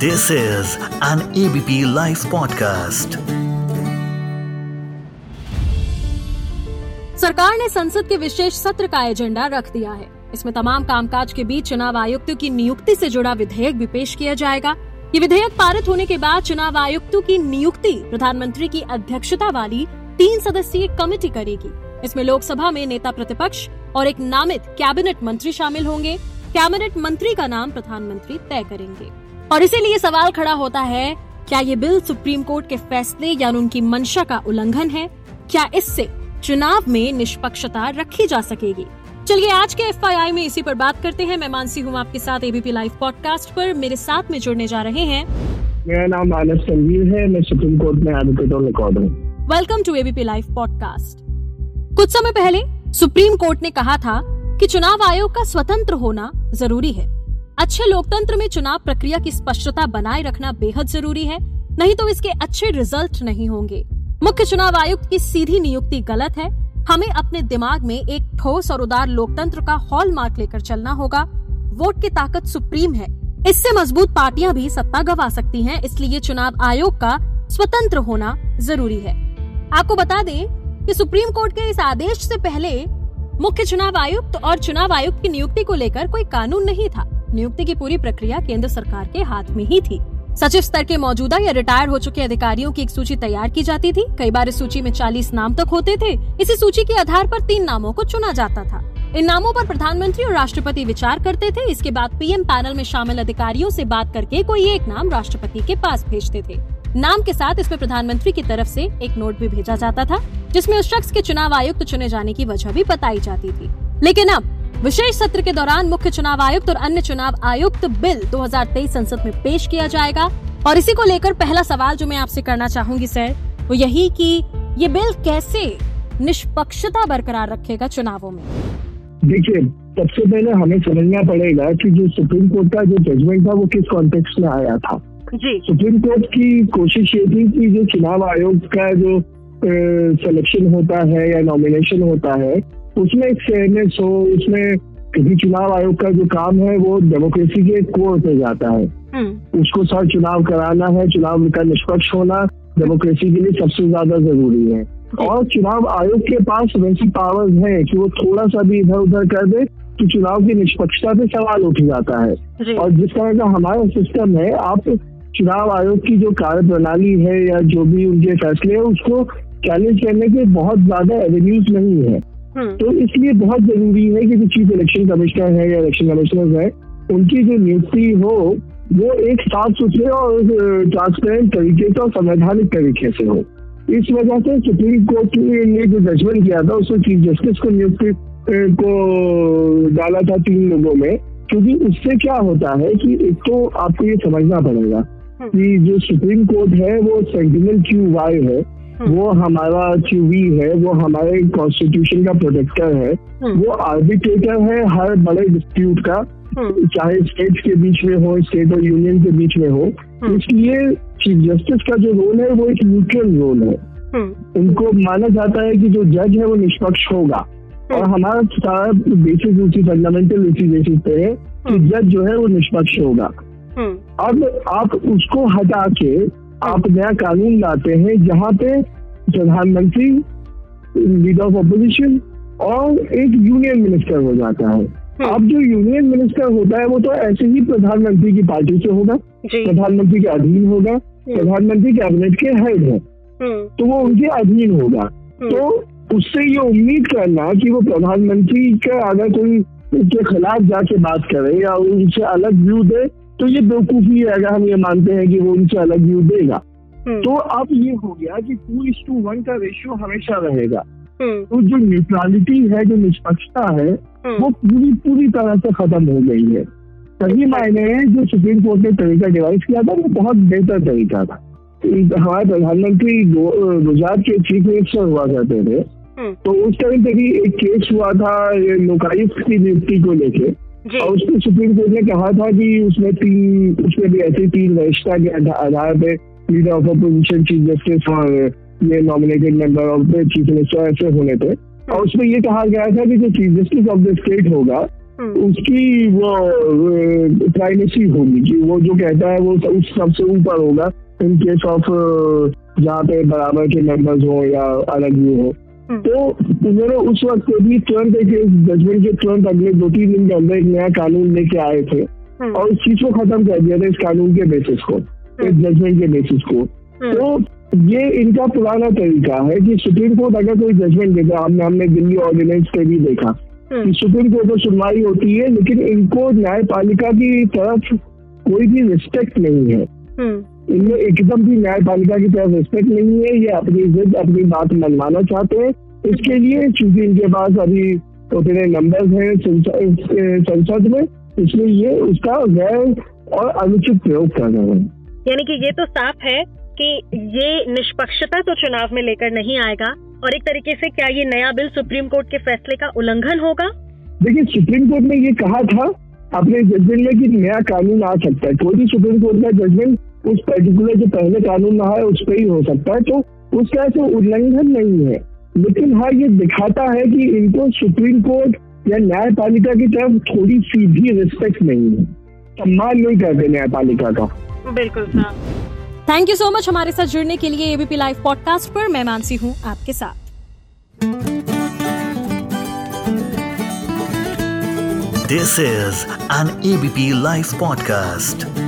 This is an ABP Life podcast. सरकार ने संसद के विशेष सत्र का एजेंडा रख दिया है। इसमें तमाम कामकाज के बीच चुनाव आयुक्तों की नियुक्ति से जुड़ा विधेयक भी पेश किया जाएगा। ये विधेयक पारित होने के बाद चुनाव आयुक्तों की नियुक्ति, प्रधानमंत्री की अध्यक्षता वाली तीन सदस्यीय कमेटी करेगी। इसमें लोकसभा में नेता प्रतिपक्ष और एक नामित कैबिनेट मंत्री शामिल होंगे। कैबिनेट मंत्री का नाम प्रधानमंत्री तय करेंगे। और इसीलिए सवाल खड़ा होता है क्या ये बिल सुप्रीम कोर्ट के फैसले या उनकी मंशा का उल्लंघन है? क्या इससे चुनाव में निष्पक्षता रखी जा सकेगी? चलिए आज के एफ़ में इसी पर बात करते हैं। मैं मानसी हूँ आपके साथ एबीपी लाइव पॉडकास्ट पर। मेरे साथ में जुड़ने जा रहे हैं। मेरा नाम मानस संजीव है। मैं सुप्रीम कोर्ट में एडवोकेट और रिकॉर्ड हूँ। Welcome to ABP live podcast कुछ समय पहले सुप्रीम कोर्ट ने कहा था कि चुनाव आयोग का स्वतंत्र होना ज़रूरी है। अच्छे लोकतंत्र में चुनाव प्रक्रिया की स्पष्टता बनाए रखना बेहद ज़रूरी है, नहीं तो इसके अच्छे रिज़ल्ट नहीं होंगे। मुख्य चुनाव आयुक्त की सीधी नियुक्ति गलत है। हमें अपने दिमाग में एक ठोस और उदार लोकतंत्र का हॉल मार्क लेकर चलना होगा। वोट की ताकत सुप्रीम है। इससे मज़बूत पार्टियाँ भी सत्ता गवा सकती हैं, इसलिए चुनाव आयोग का स्वतंत्र होना ज़रूरी है। आपको बता दें कि सुप्रीम कोर्ट के इस आदेश से पहले मुख्य चुनाव आयुक्त और चुनाव आयुक्त की नियुक्ति को लेकर कोई कानून नहीं था। नियुक्ति की पूरी प्रक्रिया केंद्र सरकार के हाथ में ही थी। सचिव स्तर के मौजूदा या रिटायर हो चुके अधिकारियों की एक सूची तैयार की जाती थी। कई बार इस सूची में 40 नाम तक होते थे। इसी सूची के आधार पर तीन नामों को चुना जाता था। इन नामों पर प्रधानमंत्री और राष्ट्रपति विचार करते थे। इसके बाद पीएम पैनल में शामिल अधिकारियों से बात करके कोई एक नाम राष्ट्रपति के पास भेजते थे। नाम के साथ इसमें प्रधानमंत्री की तरफ़ से एक नोट भी भेजा जाता था, जिसमें उस शख्स के चुनाव आयुक्त चुने जाने की वजह भी बताई जाती थी। लेकिन अब विशेष सत्र के दौरान मुख्य चुनाव आयुक्त और अन्य चुनाव आयुक्त बिल 2023 संसद में पेश किया जाएगा। और इसी को लेकर पहला सवाल जो मैं आपसे करना चाहूँगी सर वो यही कि ये बिल कैसे निष्पक्षता बरकरार रखेगा चुनावों में? देखिए सबसे पहले हमें समझना पड़ेगा कि जो सुप्रीम कोर्ट का जो जजमेंट था वो किस कॉन्टेक्स्ट में आया था। जी। सुप्रीम कोर्ट की कोशिश ये थी कि जो चुनाव आयोग का जो सिलेक्शन होता है या नॉमिनेशन होता है उसमें एक फेयरनेस हो उसमें क्योंकि चुनाव आयोग का जो काम है वो डेमोक्रेसी के कोर पे जाता है। हम्म, उसको सर चुनाव कराना है चुनाव का निष्पक्ष होना डेमोक्रेसी के लिए सबसे ज़्यादा ज़रूरी है। और चुनाव आयोग के पास वैसी पावर्स है कि वो थोड़ा सा भी इधर उधर कर दे तो चुनाव की निष्पक्षता पे सवाल उठ जाता है। और जिस तरह का हमारा सिस्टम है आप चुनाव आयोग की जो कार्य प्रणाली है या जो भी उनके फैसले है उसको चैलेंज करने के बहुत ज़्यादा एवेन्यूज नहीं है। तो इसलिए बहुत ज़रूरी है कि जो चीफ इलेक्शन कमिश्नर है या इलेक्शन कमिश्नर है उनकी जो नियुक्ति हो वो एक साफ़ सुथरे और ट्रांसपेरेंट तरीके से और संवैधानिक तरीके से हो। इस वजह से सुप्रीम कोर्ट ने जो जजमेंट किया था उसमें चीफ जस्टिस को नियुक्ति को डाला था तीन लोगों में क्योंकि उससे क्या होता है कि एक तो आपको ये समझना पड़ेगा कि जो सुप्रीम कोर्ट है वो सेंटिनल क्यू वाई है वो हमारा क्यूवी है वो हमारे कॉन्स्टिट्यूशन का प्रोटेक्टर है हम्म, वो आर्बिट्रेटर है हर बड़े डिस्प्यूट का हम्म, चाहे स्टेट के बीच में हो स्टेट और यूनियन के बीच में हो। हम्म। इसलिए चीफ जस्टिस का जो रोल है वो एक न्यूट्रल रोल है। हम्म, उनको माना जाता है कि जो जज है वो निष्पक्ष होगा। और हमारा सारा बेसिस उसी फंडामेंटल उसी बेसिस पे है कि जज जो है वो निष्पक्ष होगा। हम्म, अब आप उसको हटा के आप नया कानून लाते हैं जहाँ पे प्रधानमंत्री लीडर ऑफ़ अपोजिशन और एक यूनियन मिनिस्टर हो जाता है। अब जो यूनियन मिनिस्टर होता है वो तो ऐसे ही प्रधानमंत्री की पार्टी से होगा। प्रधानमंत्री के अधीन होगा। प्रधानमंत्री कैबिनेट के हेड है। हम्म, तो वो उनके अधीन होगा। तो उससे ये उम्मीद करना कि वो प्रधानमंत्री का अगर कोई उनके खिलाफ जाके बात करे या उनसे अलग व्यू दे तो ये बेवकूफ़ी है अगर हम ये मानते हैं कि वो उनसे अलग व्यू देगा। हम्म, तो अब ये हो गया कि टू इज़ टू वन का रेशियो हमेशा रहेगा। हम्म, तो जो न्यूट्रलिटी है जो निष्पक्षता है हम्म, वो पूरी पूरी तरह से खत्म हो गई है। सही मायने में जो सुप्रीम कोर्ट ने तरीका डिवाइस किया था वो बहुत बेहतर तरीका था। हमारे प्रधानमंत्री गुजरात के चीफ मिनिस्टर हुआ करते थे। तो उस टाइम पे भी एक केस हुआ था लोकायुक्त की नियुक्ति को लेके। और उसमें सुप्रीम कोर्ट ने कहा था कि उसमें तीन उसमें भी ऐसे तीन वरिष्ठता के आधार पे leader of opposition chief justice और ये nominated member of the chief minister ऐसे होने थे और उसमें ये कहा गया था कि जो chief justice of the state होगा हम्म। उसकी वो प्राइवेसी होगी कि वो जो कहता है वो उस सबसे ऊपर होगा इन केस ऑफ़ जहाँ पे बराबर के मेंबर्स हो या अलग भी हो। तो उन्होंने उस वक्त भी तुरंत एक जजमेंट के तुरंत अगले दो तीन दिन के अंदर एक नया कानून लेके आए थे हम्म। और इस चीज़ को खत्म कर दिया था इस कानून के बेसिस को इस जजमेंट के बेसिस को हम्म। तो ये इनका पुराना तरीका है कि सुप्रीम कोर्ट अगर कोई जजमेंट देता है हमने हमने दिल्ली ऑर्डिनेंस पे भी देखा कि हम्म। सुप्रीम कोर्ट में सुनवाई होती है लेकिन इनको न्यायपालिका की तरफ़ कोई भी रिस्पेक्ट नहीं है हम्म। इनमें एकदम भी न्यायपालिका की तरफ़ रिस्पेक्ट नहीं है ये अपनी जिद अपनी बात मनवाना चाहते हैं। इसके लिए चूँकि इनके पास अभी उतने नंबर्स हैं संसद में इसलिए ये उसका गैर और अनुचित प्रयोग कर रहे हैं। यानी कि ये तो साफ़ है कि ये निष्पक्षता तो चुनाव में लेकर नहीं आएगा और एक तरीके से क्या ये नया बिल सुप्रीम कोर्ट के फैसले का उल्लंघन होगा? देखिए सुप्रीम कोर्ट ने ये कहा था अपने जजमेंट में कि नया कानून आ सकता है। कोई भी सुप्रीम कोर्ट का जजमेंट उस पर्टिकुलर जो पहले कानून रहा है उस पर ही हो सकता है। तो उसका ऐसे उल्लंघन नहीं है। लेकिन हाँ ये दिखाता है कि इनको सुप्रीम कोर्ट या न्यायपालिका की तरफ़ थोड़ी सी भी रिस्पेक्ट नहीं है। सम्मान नहीं करते न्यायपालिका का। बिल्कुल थैंक यू सो मच हमारे साथ जुड़ने के लिए एबीपी लाइव पॉडकास्ट पर। मैं मानसी हूँ आपके साथ। This is an ABP Life podcast.